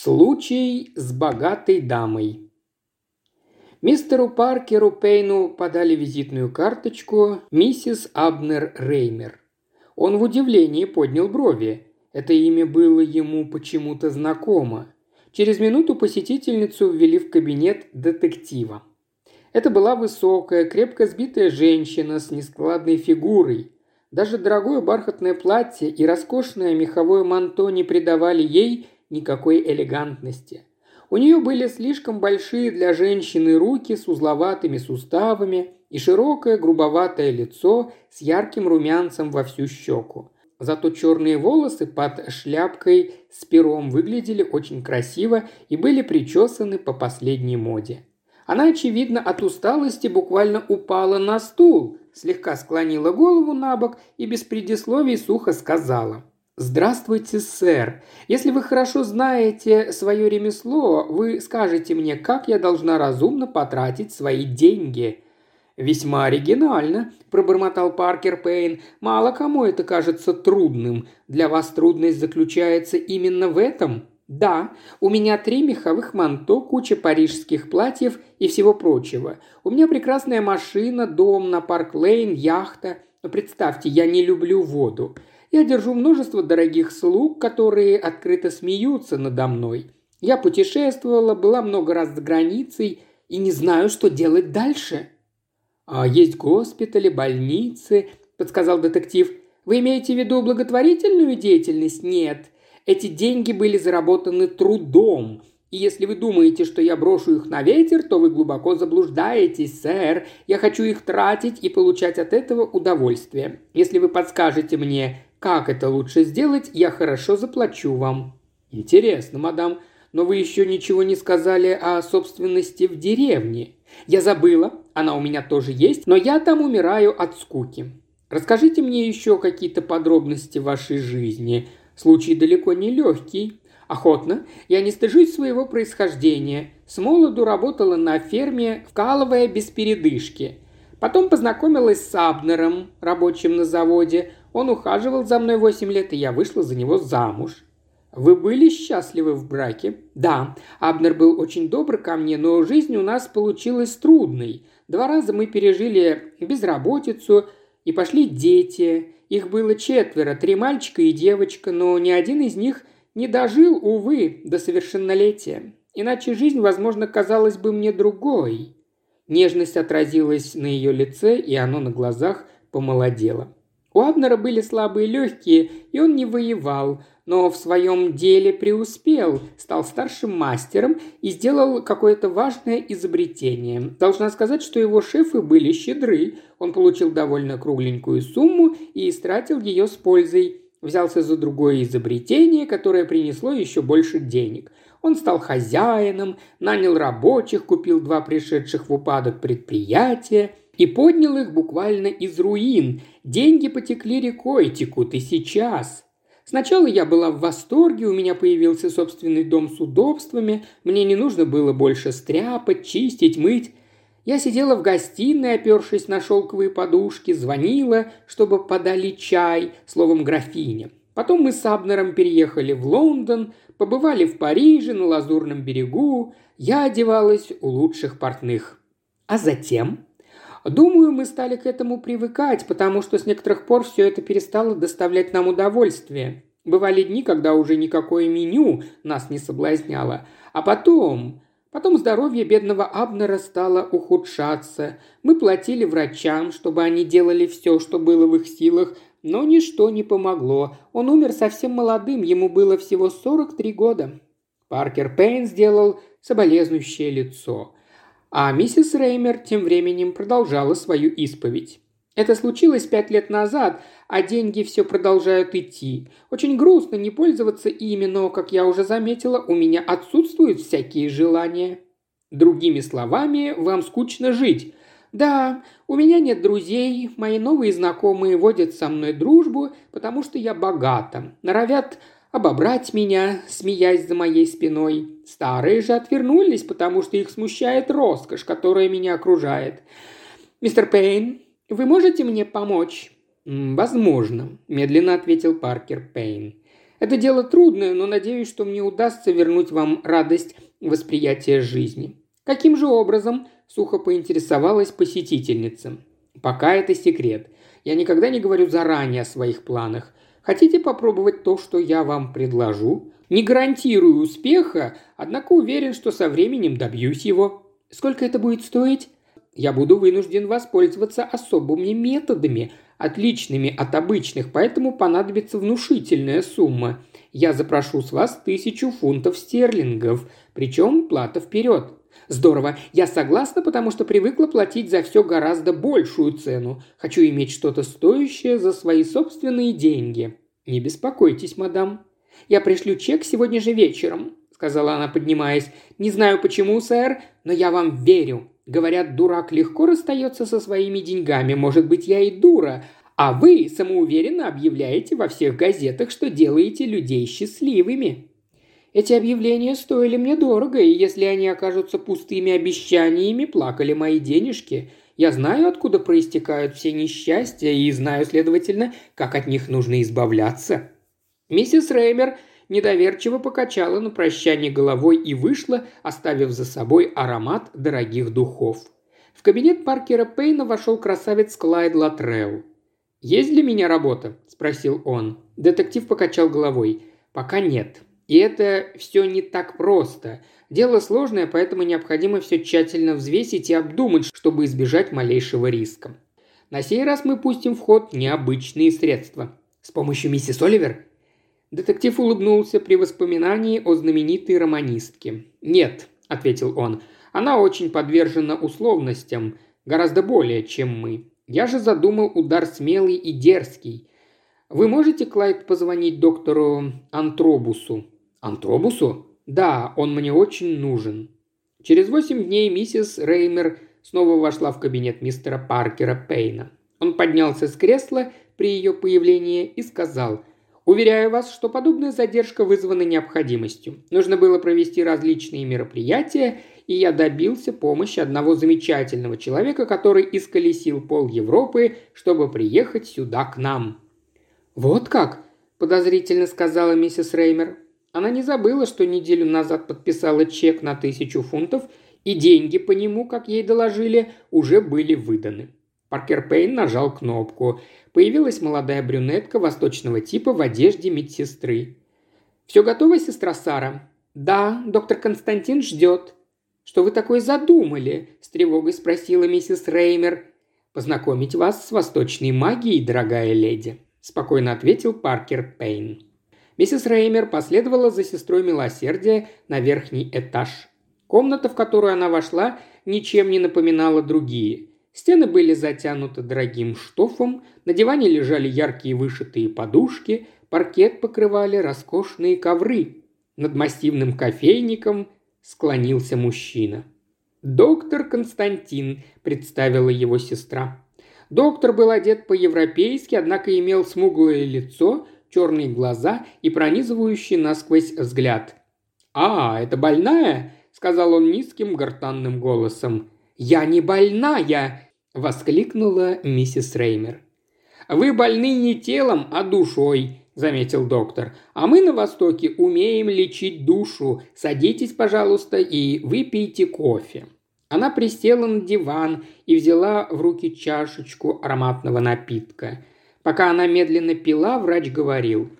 Случай с богатой дамой. Мистеру Паркеру Пейну подали визитную карточку миссис Абнер Реймер. Он в удивлении поднял брови. Это имя было ему почему-то знакомо. Через минуту посетительницу ввели в кабинет детектива. Это была высокая, крепко сбитая женщина с нескладной фигурой. Даже дорогое бархатное платье и роскошное меховое манто не придавали ей никакой элегантности. У нее были слишком большие для женщины руки с узловатыми суставами и широкое грубоватое лицо с ярким румянцем во всю щеку. Зато черные волосы под шляпкой с пером выглядели очень красиво и были причесаны по последней моде. Она, очевидно, от усталости буквально упала на стул, слегка склонила голову на бок и без предисловий сухо сказала – «Здравствуйте, сэр. Если вы хорошо знаете свое ремесло, вы скажете мне, как я должна разумно потратить свои деньги». «Весьма оригинально», – пробормотал Паркер Пейн. «Мало кому это кажется трудным. Для вас трудность заключается именно в этом?» «Да, у меня три меховых манто, куча парижских платьев и всего прочего. У меня прекрасная машина, дом на Парк-Лейн, яхта. Но представьте, я не люблю воду. Я держу множество дорогих слуг, которые открыто смеются надо мной. Я путешествовала, была много раз за границей и не знаю, что делать дальше». «А есть госпитали, больницы», – подсказал детектив. «Вы имеете в виду благотворительную деятельность? Нет. Эти деньги были заработаны трудом. И если вы думаете, что я брошу их на ветер, то вы глубоко заблуждаетесь, сэр. Я хочу их тратить и получать от этого удовольствие. Если вы подскажете мне, как это лучше сделать, я хорошо заплачу вам». «Интересно, мадам, но вы еще ничего не сказали о собственности в деревне. Я забыла, она у меня тоже есть, но я там умираю от скуки. Расскажите мне еще какие-то подробности вашей жизни. Случай далеко не легкий. Охотно. Я не стыжусь своего происхождения. С молоду работала на ферме, вкалывая без передышки. Потом познакомилась с Абнером, рабочим на заводе. Он ухаживал за мной восемь лет, и я вышла за него замуж. Вы были счастливы в браке? Да, Абнер был очень добр ко мне, но жизнь у нас получилась трудной. Два раза мы пережили безработицу, и пошли дети. Их было четверо, три мальчика и девочка, но ни один из них не дожил, увы, до совершеннолетия. Иначе жизнь, возможно, казалась бы мне другой. Нежность отразилась на ее лице, и оно на глазах помолодело. У Абнера были слабые легкие, и он не воевал, но в своем деле преуспел, стал старшим мастером и сделал какое-то важное изобретение. Должна сказать, что его шефы были щедры. Он получил довольно кругленькую сумму и истратил ее с пользой. Взялся за другое изобретение, которое принесло еще больше денег. Он стал хозяином, нанял рабочих, купил два пришедших в упадок предприятия – и поднял их буквально из руин. Деньги потекли рекой, текут и сейчас. Сначала я была в восторге, у меня появился собственный дом с удобствами, мне не нужно было больше стряпать, чистить, мыть. Я сидела в гостиной, опершись на шелковые подушки, звонила, чтобы подали чай, словом, графиня. Потом мы с Абнером переехали в Лондон, побывали в Париже, на Лазурном берегу. Я одевалась у лучших портных. А затем Думаю, мы стали к этому привыкать, потому что с некоторых пор все это перестало доставлять нам удовольствие. Бывали дни, когда уже никакое меню нас не соблазняло. А потом... Потом здоровье бедного Абнера стало ухудшаться. Мы платили врачам, чтобы они делали все, что было в их силах, но ничто не помогло. Он умер совсем молодым, ему было всего 43 года. Паркер Пейн сделал соболезнующее лицо. А миссис Реймер тем временем продолжала свою исповедь. Это случилось пять лет назад, а деньги все продолжают идти. Очень грустно не пользоваться ими, но, как я уже заметила, у меня отсутствуют всякие желания. Другими словами, вам скучно жить. Да, у меня нет друзей, мои новые знакомые водят со мной дружбу, потому что я богата. Норовят обобрать меня, смеясь за моей спиной. Старые же отвернулись, потому что их смущает роскошь, которая меня окружает. «Мистер Пейн, вы можете мне помочь?» «Возможно», – медленно ответил Паркер Пейн. Это дело трудное, но надеюсь, что мне удастся вернуть вам радость восприятия жизни. Каким же образом?» – сухо поинтересовалась посетительница. «Пока это секрет. Я никогда не говорю заранее о своих планах. Хотите попробовать то, что я вам предложу? Не гарантирую успеха, однако уверен, что со временем добьюсь его. Сколько это будет стоить? Я буду вынужден воспользоваться особыми методами, отличными от обычных, поэтому понадобится внушительная сумма. Я запрошу с вас тысячу фунтов стерлингов, причем плата вперед. Здорово. Я согласна, потому что привыкла платить за все гораздо большую цену. Хочу иметь что-то стоящее за свои собственные деньги. Не беспокойтесь, мадам. Я пришлю чек сегодня же вечером, сказала она, поднимаясь. Не знаю почему, сэр, но я вам верю. Говорят, дурак легко расстается со своими деньгами. Может быть, я и дура. А вы самоуверенно объявляете во всех газетах, что делаете людей счастливыми. Эти объявления стоили мне дорого, и если они окажутся пустыми обещаниями, плакали мои денежки. Я знаю, откуда проистекают все несчастья, и знаю, следовательно, как от них нужно избавляться». Миссис Реймер недоверчиво покачала на прощание головой и вышла, оставив за собой аромат дорогих духов. В кабинет Паркера Пейна вошел красавец Клайд Латреу. «Есть для меня работа?» – спросил он. Детектив покачал головой. «Пока нет. И это все не так просто. Дело сложное, поэтому необходимо все тщательно взвесить и обдумать, чтобы избежать малейшего риска. На сей раз мы пустим в ход необычные средства. С помощью миссис Оливер? Детектив улыбнулся при воспоминании о знаменитой романистке. «Нет», – ответил он, – «она очень подвержена условностям, гораздо более, чем мы. Я же задумал удар смелый и дерзкий. Вы можете, Клайд, позвонить доктору Антробусу? «Антробусу?» «Да, он мне очень нужен». Через восемь дней миссис Реймер снова вошла в кабинет мистера Паркера Пейна. Он поднялся с кресла при ее появлении и сказал «Уверяю вас, что подобная задержка вызвана необходимостью. Нужно было провести различные мероприятия, и я добился помощи одного замечательного человека, который исколесил пол Европы, чтобы приехать сюда к нам». «Вот как?» – подозрительно сказала миссис Реймер. Она не забыла, что неделю назад подписала чек на тысячу фунтов, и деньги по нему, как ей доложили, уже были выданы. Паркер Пейн нажал кнопку. Появилась молодая брюнетка восточного типа в одежде медсестры. «Все готово, сестра Сара?» «Да, доктор Константин ждет». «Что вы такое задумали?» – с тревогой спросила миссис Реймер. «Познакомить вас с восточной магией, дорогая леди», – спокойно ответил Паркер Пейн. Миссис Реймер последовала за сестрой милосердия на верхний этаж. Комната, в которую она вошла, ничем не напоминала другие. Стены были затянуты дорогим штофом, на диване лежали яркие вышитые подушки, паркет покрывали роскошные ковры. Над массивным кофейником склонился мужчина. «Доктор Константин», – представила его сестра. Доктор был одет по-европейски, однако имел смуглое лицо – черные глаза и пронизывающий насквозь взгляд. «А, это больная?» – сказал он низким гортанным голосом. «Я не больная!» – воскликнула миссис Реймер. «Вы больны не телом, а душой», – заметил доктор. «А мы на Востоке умеем лечить душу. Садитесь, пожалуйста, и выпейте кофе». Она присела на диван и взяла в руки чашечку ароматного напитка – Пока она медленно пила, врач говорил.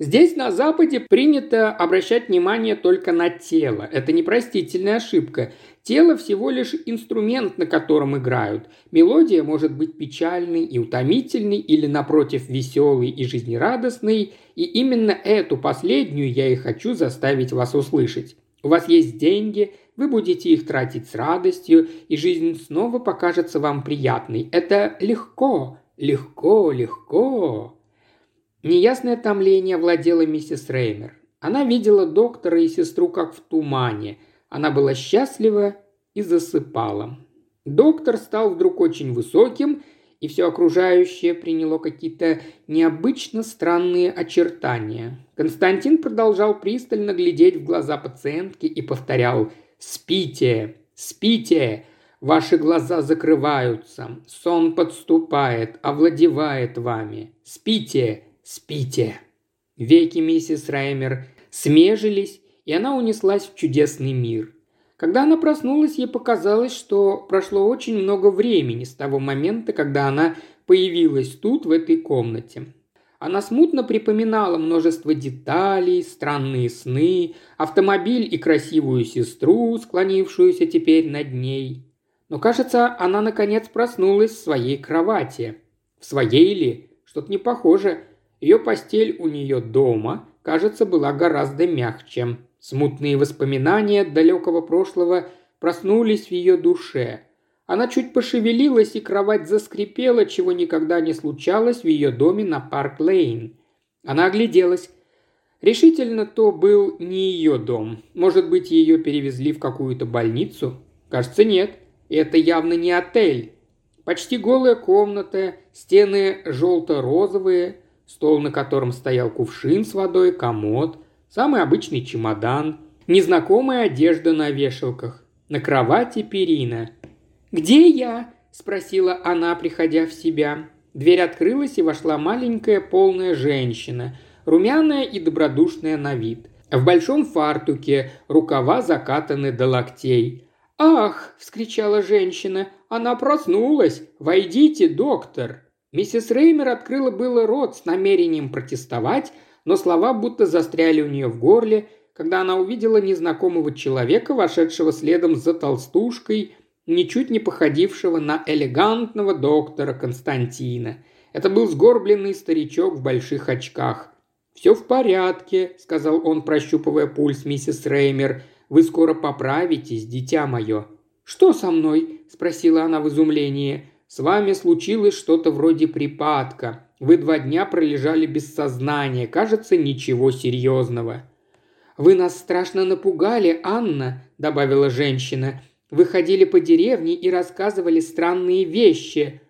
Здесь, на Западе, принято обращать внимание только на тело. Это непростительная ошибка. Тело всего лишь инструмент, на котором играют. Мелодия может быть печальной и утомительной или, напротив, веселой и жизнерадостной. И именно эту последнюю я и хочу заставить вас услышать. У вас есть деньги, вы будете их тратить с радостью, и жизнь снова покажется вам приятной. Это легко, Легко, легко. Неясное томление владело миссис Реймер. Она видела доктора и сестру как в тумане. Она была счастлива и засыпала. Доктор стал вдруг очень высоким, и все окружающее приняло какие-то необычно странные очертания. Константин продолжал пристально глядеть в глаза пациентки и повторял «Спите! Спите! Ваши глаза закрываются, сон подступает, овладевает вами. Спите, спите. Веки миссис Раймер смежились, и она унеслась в чудесный мир. Когда она проснулась, ей показалось, что прошло очень много времени с того момента, когда она появилась тут, в этой комнате. Она смутно припоминала множество деталей, странные сны, автомобиль и красивую сестру, склонившуюся теперь над ней. Но, кажется, она наконец проснулась в своей кровати. В своей ли? Что-то не похоже. Ее постель у нее дома, кажется, была гораздо мягче. Смутные воспоминания далекого прошлого проснулись в ее душе – она чуть пошевелилась, и кровать заскрипела, чего никогда не случалось в ее доме на Парк-Лейн. Она огляделась. Решительно то был не ее дом. Может быть, ее перевезли в какую-то больницу? Кажется, нет. Это явно не отель. Почти голая комната, стены желто-розовые, стол, на котором стоял кувшин с водой, комод, самый обычный чемодан, незнакомая одежда на вешалках, на кровати перина – «Где я?» – спросила она, приходя в себя. Дверь открылась, и вошла маленькая полная женщина, румяная и добродушная на вид. В большом фартуке, рукава закатаны до локтей. «Ах!» – вскричала женщина. «Она проснулась! Войдите, доктор!» Миссис Реймер открыла было рот с намерением протестовать, но слова будто застряли у нее в горле, когда она увидела незнакомого человека, вошедшего следом за толстушкой ничуть не походившего на элегантного доктора Константина. Это был сгорбленный старичок в больших очках. «Все в порядке», – сказал он, прощупывая пульс миссис Реймер. «Вы скоро поправитесь, дитя мое». «Что со мной?» – спросила она в изумлении. «С вами случилось что-то вроде припадка. Вы два дня пролежали без сознания. Кажется, ничего серьезного». «Вы нас страшно напугали, Анна», – добавила женщина. Вы ходили по деревне и рассказывали странные вещи».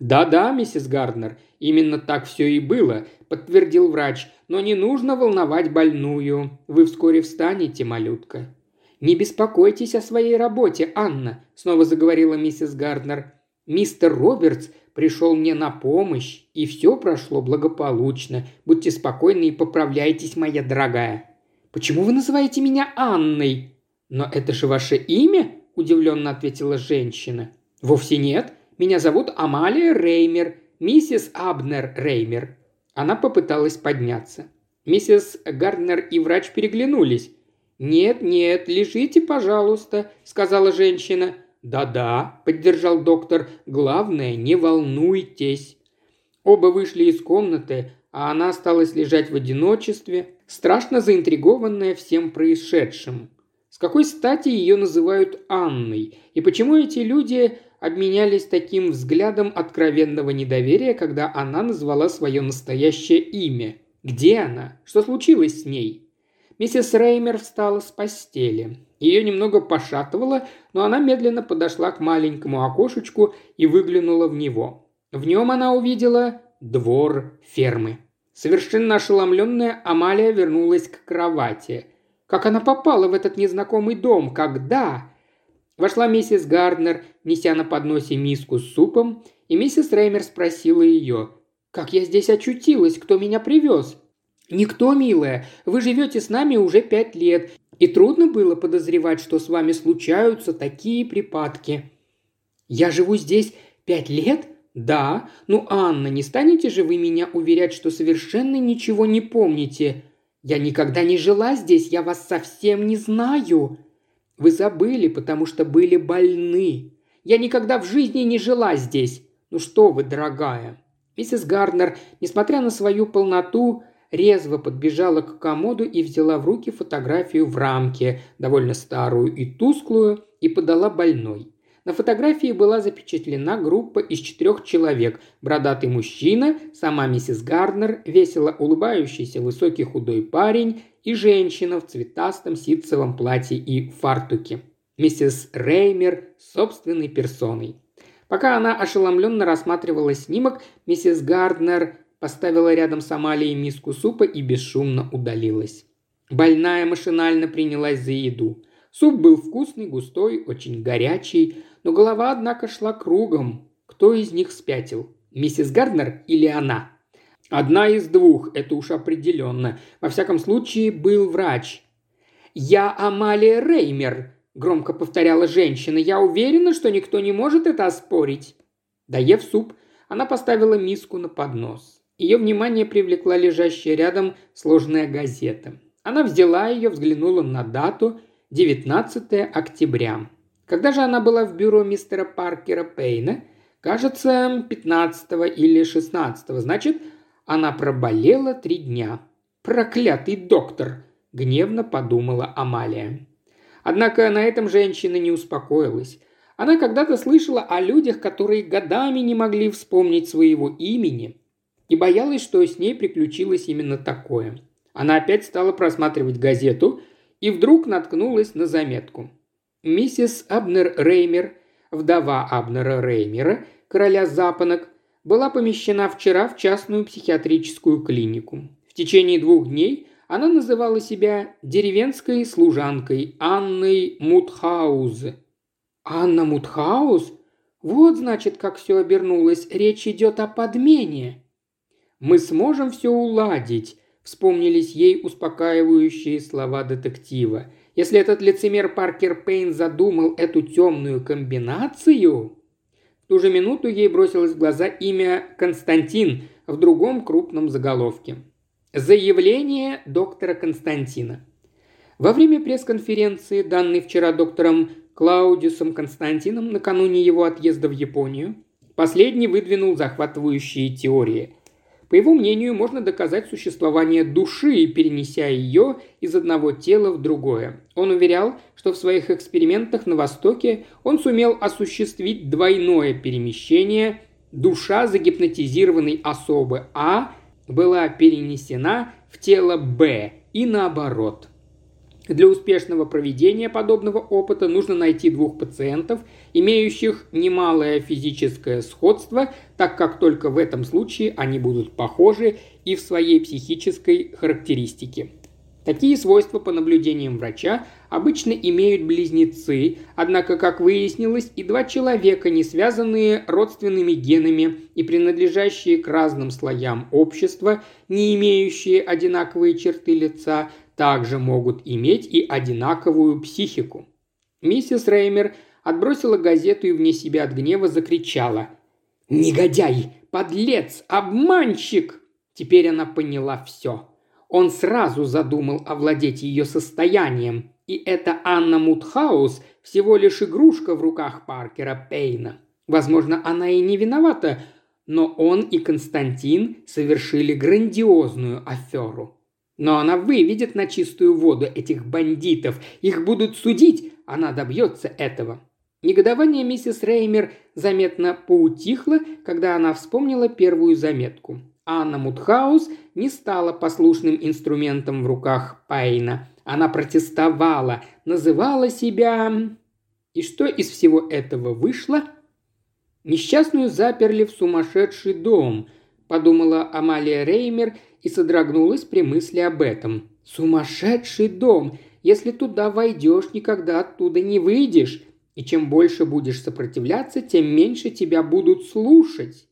«Да-да, миссис Гарднер, именно так все и было», – подтвердил врач. «Но не нужно волновать больную. Вы вскоре встанете, малютка». «Не беспокойтесь о своей работе, Анна», – снова заговорила миссис Гарднер. «Мистер Робертс пришел мне на помощь, и все прошло благополучно. Будьте спокойны и поправляйтесь, моя дорогая». «Почему вы называете меня Анной?» «Но это же ваше имя?» – удивленно ответила женщина. «Вовсе нет. Меня зовут Амалия Реймер, миссис Абнер Реймер». Она попыталась подняться. Миссис Гарднер и врач переглянулись. «Нет, нет, лежите, пожалуйста», – сказала женщина. «Да-да», – поддержал доктор, – «главное, не волнуйтесь». Оба вышли из комнаты, а она осталась лежать в одиночестве, страшно заинтригованная всем происшедшим. С какой стати ее называют Анной? И почему эти люди обменялись таким взглядом откровенного недоверия, когда она назвала свое настоящее имя? Где она? Что случилось с ней? Миссис Реймер встала с постели. Ее немного пошатывало, но она медленно подошла к маленькому окошечку и выглянула в него. В нем она увидела двор фермы. Совершенно ошеломленная Амалия вернулась к кровати – как она попала в этот незнакомый дом? Когда?» Вошла миссис Гарднер, неся на подносе миску с супом, и миссис Реймер спросила ее, «Как я здесь очутилась? Кто меня привез?» «Никто, милая. Вы живете с нами уже пять лет, и трудно было подозревать, что с вами случаются такие припадки». «Я живу здесь пять лет?» «Да. Ну, Анна, не станете же вы меня уверять, что совершенно ничего не помните?» Я никогда не жила здесь, я вас совсем не знаю. Вы забыли, потому что были больны. Я никогда в жизни не жила здесь. Ну что вы, дорогая?» Миссис Гарднер, несмотря на свою полноту, резво подбежала к комоду и взяла в руки фотографию в рамке, довольно старую и тусклую, и подала больной. На фотографии была запечатлена группа из четырех человек. Бородатый мужчина, сама миссис Гарднер, весело улыбающийся высокий худой парень и женщина в цветастом ситцевом платье и фартуке. Миссис Реймер собственной персоной. Пока она ошеломленно рассматривала снимок, миссис Гарднер поставила рядом с Амалией миску супа и бесшумно удалилась. Больная машинально принялась за еду. Суп был вкусный, густой, очень горячий, но голова, однако, шла кругом. Кто из них спятил? Миссис Гарднер или она? Одна из двух, это уж определенно. Во всяком случае, был врач. «Я Амалия Реймер», – громко повторяла женщина. «Я уверена, что никто не может это оспорить». Доев суп, она поставила миску на поднос. Ее внимание привлекла лежащая рядом сложная газета. Она взяла ее, взглянула на дату – 19 октября. Когда же она была в бюро мистера Паркера Пейна? Кажется, 15 или 16. Значит, она проболела три дня. «Проклятый доктор!» – гневно подумала Амалия. Однако на этом женщина не успокоилась. Она когда-то слышала о людях, которые годами не могли вспомнить своего имени, и боялась, что с ней приключилось именно такое. Она опять стала просматривать газету и вдруг наткнулась на заметку. Миссис Абнер Реймер, вдова Абнера Реймера, короля запонок, была помещена вчера в частную психиатрическую клинику. В течение двух дней она называла себя деревенской служанкой Анной Мутхаузе. «Анна Мутхаус? Вот, значит, как все обернулось. Речь идет о подмене». «Мы сможем все уладить», – вспомнились ей успокаивающие слова детектива. «Если этот лицемер Паркер Пейн задумал эту темную комбинацию...» В ту же минуту ей бросилось в глаза имя Константин в другом крупном заголовке. Заявление доктора Константина. Во время пресс-конференции, данной вчера доктором Клаудиусом Константином накануне его отъезда в Японию, последний выдвинул захватывающие теории. По его мнению, можно доказать существование души, перенеся ее из одного тела в другое. Он уверял, что в своих экспериментах на Востоке он сумел осуществить двойное перемещение. Душа загипнотизированной особы А была перенесена в тело Б и наоборот – для успешного проведения подобного опыта нужно найти двух пациентов, имеющих немалое физическое сходство, так как только в этом случае они будут похожи и в своей психической характеристике. Такие свойства, по наблюдениям врача, обычно имеют близнецы, однако, как выяснилось, и два человека, не связанные родственными генами и принадлежащие к разным слоям общества, не имеющие одинаковые черты лица, также могут иметь и одинаковую психику. Миссис Реймер отбросила газету и вне себя от гнева закричала. «Негодяй! Подлец! Обманщик!» Теперь она поняла все. Он сразу задумал овладеть ее состоянием, и эта Анна Мутхаус всего лишь игрушка в руках Паркера Пейна. Возможно, она и не виновата, но он и Константин совершили грандиозную аферу. Но она выведет на чистую воду этих бандитов. Их будут судить. Она добьется этого. Негодование миссис Реймер заметно поутихло, когда она вспомнила первую заметку. Анна Мутхаус не стала послушным инструментом в руках Пайна. Она протестовала, называла себя... И что из всего этого вышло? Несчастную заперли в сумасшедший дом, подумала Амалия Реймер и содрогнулась при мысли об этом. «Сумасшедший дом! Если туда войдешь, никогда оттуда не выйдешь. И чем больше будешь сопротивляться, тем меньше тебя будут слушать.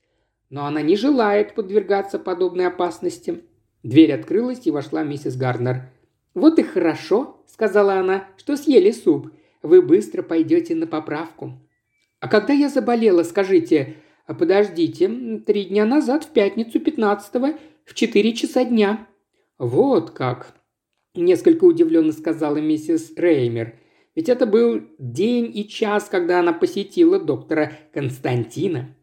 Но она не желает подвергаться подобной опасности». Дверь открылась, и вошла миссис Гарнер. «Вот и хорошо», — сказала она, — «что съели суп. Вы быстро пойдете на поправку». «А когда я заболела, скажите...» «Подождите, три дня назад, в пятницу пятнадцатого, в четыре часа дня». «Вот как», – несколько удивленно сказала миссис Реймер. «Ведь это был день и час, когда она посетила доктора Константина.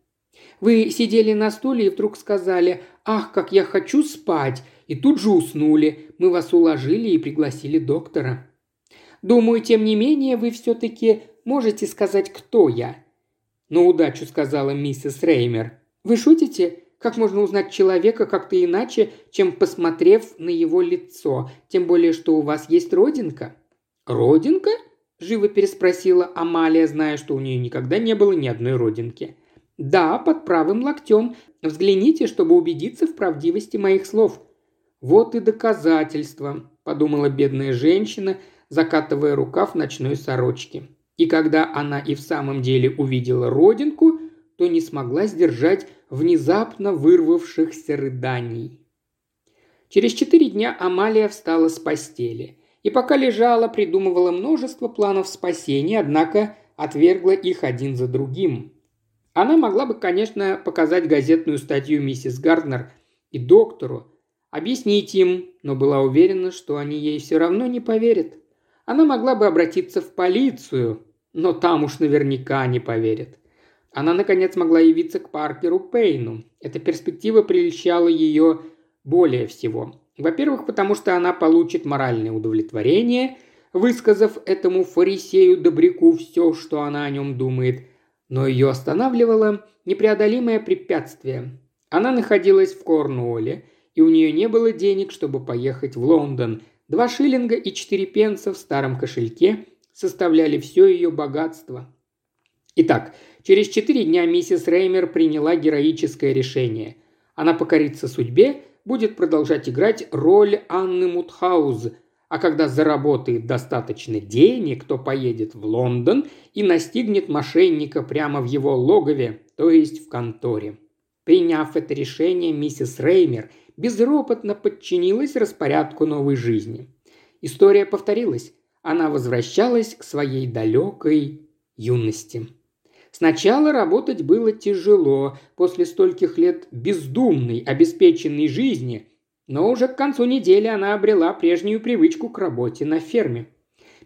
Вы сидели на стуле и вдруг сказали «Ах, как я хочу спать!» и тут же уснули. Мы вас уложили и пригласили доктора. Думаю, тем не менее, вы все-таки можете сказать, кто я». «На удачу», — сказала миссис Реймер. «Вы шутите? Как можно узнать человека как-то иначе, чем посмотрев на его лицо? Тем более, что у вас есть родинка». «Родинка?» – живо переспросила Амалия, зная, что у нее никогда не было ни одной родинки. «Да, под правым локтем. Взгляните, чтобы убедиться в правдивости моих слов». «Вот и доказательство», – подумала бедная женщина, закатывая рукав ночной сорочки. И когда она и в самом деле увидела родинку, то не смогла сдержать внезапно вырвавшихся рыданий. Через четыре дня Амалия встала с постели. И пока лежала, придумывала множество планов спасения, однако отвергла их один за другим. Она могла бы, конечно, показать газетную статью миссис Гарднер и доктору, объяснить им, но была уверена, что они ей все равно не поверят. Она могла бы обратиться в полицию, но там уж наверняка не поверят. Она, наконец, могла явиться к Паркеру Пейну. Эта перспектива прельщала ее более всего. Во-первых, потому что она получит моральное удовлетворение, высказав этому фарисею-добряку все, что она о нем думает. Но ее останавливало непреодолимое препятствие. Она находилась в Корнуолле, и у нее не было денег, чтобы поехать в Лондон. Два шиллинга и четыре пенса в старом кошельке составляли все ее богатство. Итак, через четыре дня миссис Реймер приняла героическое решение. Она покорится судьбе, будет продолжать играть роль Анны Мутхауз, а когда заработает достаточно денег, то поедет в Лондон и настигнет мошенника прямо в его логове, то есть в конторе. Приняв это решение, миссис Реймер безропотно подчинилась распорядку новой жизни. История повторилась. Она возвращалась к своей далекой юности. Сначала работать было тяжело, после стольких лет бездумной, обеспеченной жизни, но уже к концу недели она обрела прежнюю привычку к работе на ферме.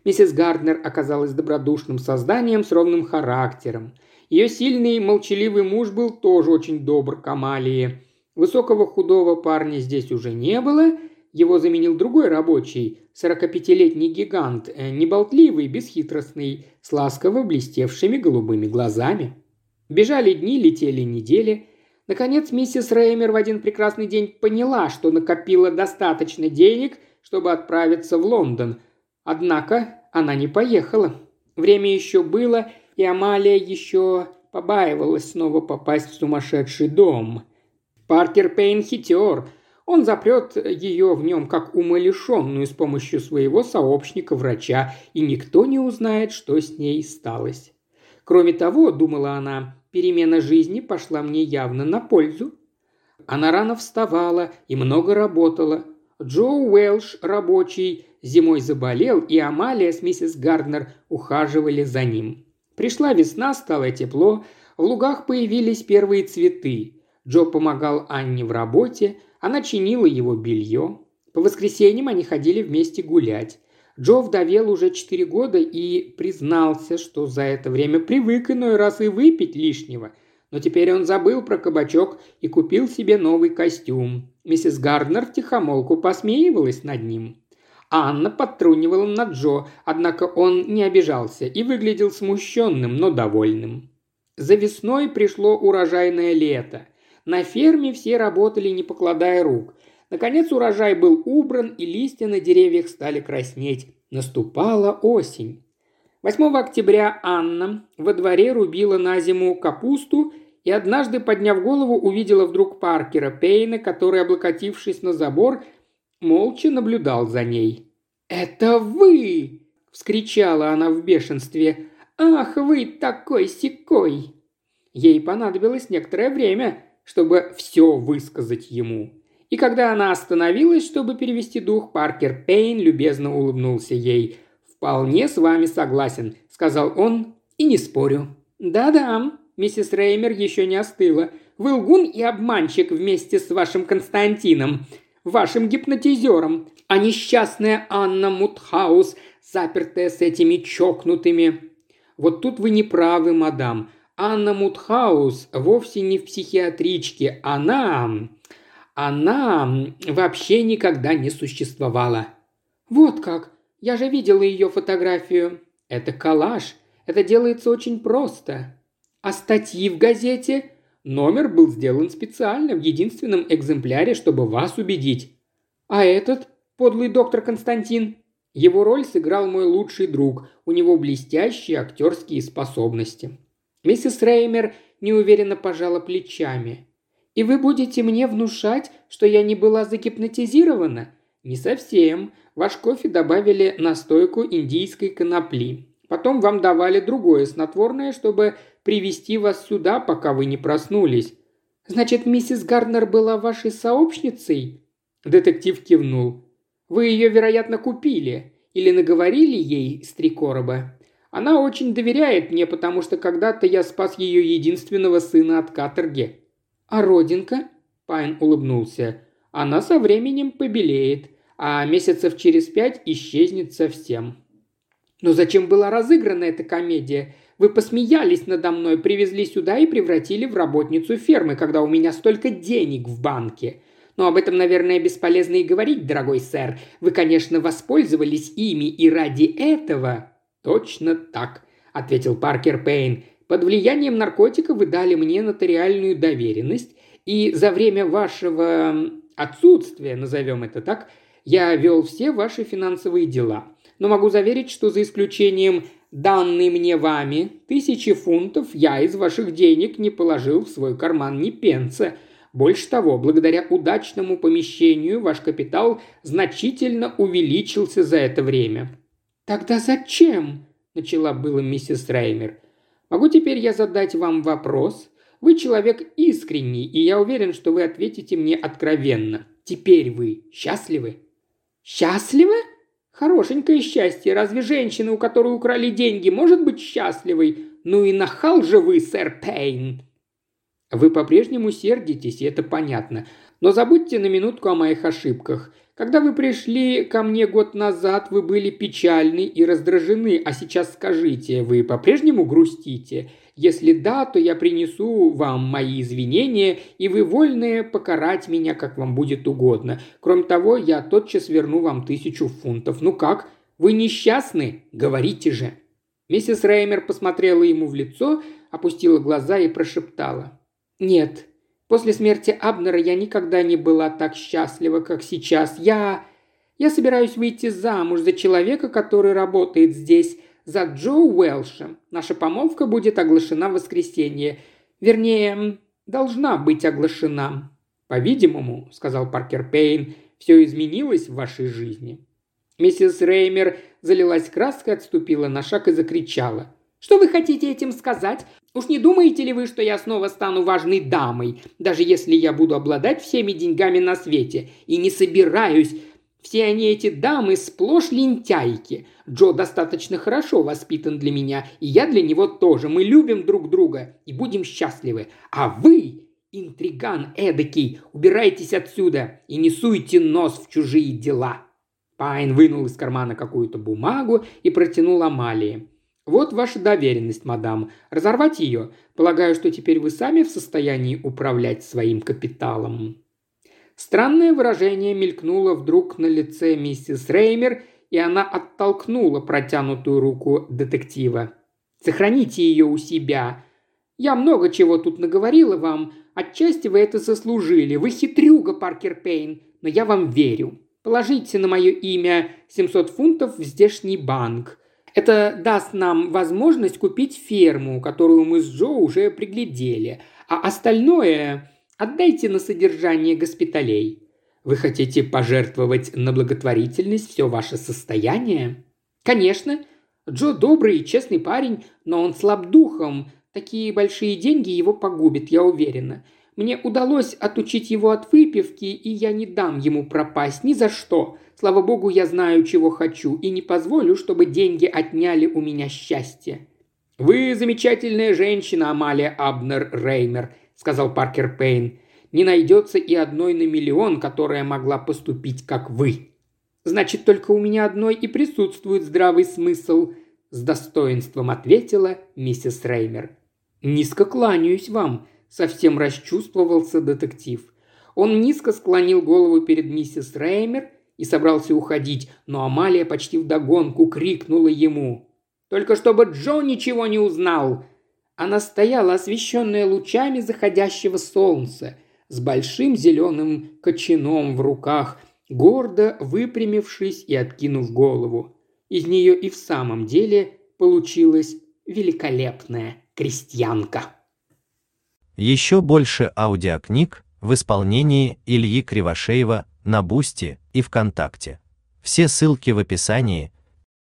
Миссис Гарднер оказалась добродушным созданием с ровным характером. Ее сильный молчаливый муж был тоже очень добр к Амалии. Высокого худого парня здесь уже не было – его заменил другой рабочий, 45-летний гигант, э, неболтливый, бесхитростный, с ласково блестевшими голубыми глазами. Бежали дни, летели недели. Наконец, миссис Реймер в один прекрасный день поняла, что накопила достаточно денег, чтобы отправиться в Лондон. Однако она не поехала. Время еще было, и Амалия еще побаивалась снова попасть в сумасшедший дом. Паркер Пейн хитер – он запрет ее в нем как умалишенную с помощью своего сообщника-врача, и никто не узнает, что с ней сталось. Кроме того, думала она, перемена жизни пошла мне явно на пользу. Она рано вставала и много работала. Джо Уэлш, рабочий, зимой заболел, и Амалия с миссис Гарднер ухаживали за ним. Пришла весна, стало тепло, в лугах появились первые цветы. Джо помогал Анне в работе, она чинила его белье. По воскресеньям они ходили вместе гулять. Джо вдовел уже четыре года и признался, что за это время привык иной раз и выпить лишнего. Но теперь он забыл про кабачок и купил себе новый костюм. Миссис Гарднер втихомолку посмеивалась над ним. Анна подтрунивала над Джо, однако он не обижался и выглядел смущенным, но довольным. За весной пришло урожайное лето. На ферме все работали, не покладая рук. Наконец урожай был убран, и листья на деревьях стали краснеть. Наступала осень. 8 октября Анна во дворе рубила на зиму капусту и однажды, подняв голову, увидела вдруг Паркера Пейна, который, облокотившись на забор, молча наблюдал за ней. «Это вы!» – вскричала она в бешенстве. «Ах, вы такой секой!» Ей понадобилось некоторое время, чтобы все высказать ему. И когда она остановилась, чтобы перевести дух, Паркер Пейн любезно улыбнулся ей. «Вполне с вами согласен», — сказал он, — «и не спорю». «Да-да», — миссис Реймер еще не остыла. «Вы лгун и обманщик вместе с вашим Константином, вашим гипнотизером, а несчастная Анна Мутхаус, запертая с этими чокнутыми». «Вот тут вы не правы, мадам. Анна Мутхаус вовсе не в психиатричке. Она... Она вообще никогда не существовала. Вот как. Я же видела ее фотографию. Это коллаж. Это делается очень просто. А статьи в газете? Номер был сделан специально, в единственном экземпляре, чтобы вас убедить. А этот, подлый доктор Константин? Его роль сыграл мой лучший друг. У него блестящие актерские способности. Миссис Реймер неуверенно пожала плечами. «И вы будете мне внушать, что я не была загипнотизирована?» «Не совсем. Ваш кофе добавили настойку индийской конопли. Потом вам давали другое снотворное, чтобы привести вас сюда, пока вы не проснулись. Значит, миссис Гарднер была вашей сообщницей?» Детектив кивнул. «Вы ее, вероятно, купили или наговорили ей с три короба. Она очень доверяет мне, потому что когда-то я спас ее единственного сына от каторги». «А родинка?» – Пайн улыбнулся. «Она со временем побелеет, а месяцев через пять исчезнет совсем». «Но зачем была разыграна эта комедия? Вы посмеялись надо мной, привезли сюда и превратили в работницу фермы, когда у меня столько денег в банке. Но об этом, наверное, бесполезно и говорить, дорогой сэр. Вы, конечно, воспользовались ими, и ради этого...» «Точно так», — ответил Паркер Пейн. «Под влиянием наркотика вы дали мне нотариальную доверенность, и за время вашего отсутствия, назовем это так, я вел все ваши финансовые дела. Но могу заверить, что за исключением данной мне вами тысячи фунтов я из ваших денег не положил в свой карман ни пенса. Больше того, благодаря удачному помещению ваш капитал значительно увеличился за это время». «Тогда зачем?» – начала было миссис Реймер. «Могу теперь я задать вам вопрос? Вы человек искренний, и я уверен, что вы ответите мне откровенно. Теперь вы счастливы?» «Счастливы?» Хорошенькое счастье. Разве женщина, у которой украли деньги, может быть счастливой? Ну и нахал же вы, сэр Пейн!» «Вы по-прежнему сердитесь, и это понятно. Но забудьте на минутку о моих ошибках. Когда вы пришли ко мне год назад, вы были печальны и раздражены, а сейчас скажите, вы по-прежнему грустите? Если да, то я принесу вам мои извинения, и вы вольны покарать меня, как вам будет угодно. Кроме того, я тотчас верну вам тысячу фунтов. Ну как? Вы несчастны? Говорите же!» Миссис Реймер посмотрела ему в лицо, опустила глаза и прошептала. «Нет, после смерти Абнера я никогда не была так счастлива, как сейчас. Я... я собираюсь выйти замуж за человека, который работает здесь, за Джо Уэлша. Наша помолвка будет оглашена в воскресенье. Вернее, должна быть оглашена. По-видимому, сказал Паркер Пейн, все изменилось в вашей жизни. Миссис Реймер залилась краской, отступила на шаг и закричала. «Что вы хотите этим сказать? Уж не думаете ли вы, что я снова стану важной дамой, даже если я буду обладать всеми деньгами на свете? И не собираюсь. Все они, эти дамы, сплошь лентяйки. Джо достаточно хорошо воспитан для меня, и я для него тоже. Мы любим друг друга и будем счастливы. А вы, интриган эдакий, убирайтесь отсюда и не суйте нос в чужие дела». Пайн вынул из кармана какую-то бумагу и протянул Амалии. «Вот ваша доверенность, мадам. Разорвать ее? Полагаю, что теперь вы сами в состоянии управлять своим капиталом». Странное выражение мелькнуло вдруг на лице миссис Реймер, и она оттолкнула протянутую руку детектива. «Сохраните ее у себя. Я много чего тут наговорила вам. Отчасти вы это заслужили. Вы хитрюга, Паркер Пейн, но я вам верю. Положите на мое имя 700 фунтов в здешний банк. Это даст нам возможность купить ферму, которую мы с Джо уже приглядели, а остальное отдайте на содержание госпиталей. Вы хотите пожертвовать на благотворительность все ваше состояние? Конечно. Джо добрый и честный парень, но он слаб духом. Такие большие деньги его погубят, я уверена. Мне удалось отучить его от выпивки, и я не дам ему пропасть ни за что. Слава богу, я знаю, чего хочу, и не позволю, чтобы деньги отняли у меня счастье». «Вы замечательная женщина, Амалия Абнер Реймер», — сказал Паркер Пейн не найдется и одной на миллион, которая могла поступить, как вы. Значит, только у меня одной и присутствует здравый смысл», – с достоинством ответила миссис Реймер. «Низко кланяюсь вам», – совсем расчувствовался детектив. Он низко склонил голову перед миссис Реймер и собрался уходить, но Амалия почти вдогонку крикнула ему. «Только чтобы Джо ничего не узнал!» Она стояла, освещенная лучами заходящего солнца, с большим зеленым кочаном в руках, гордо выпрямившись и откинув голову. Из нее и в самом деле получилась великолепная крестьянка. Еще больше аудиокниг в исполнении Ильи Кривошеева на Бусти и ВКонтакте. Все ссылки в описании –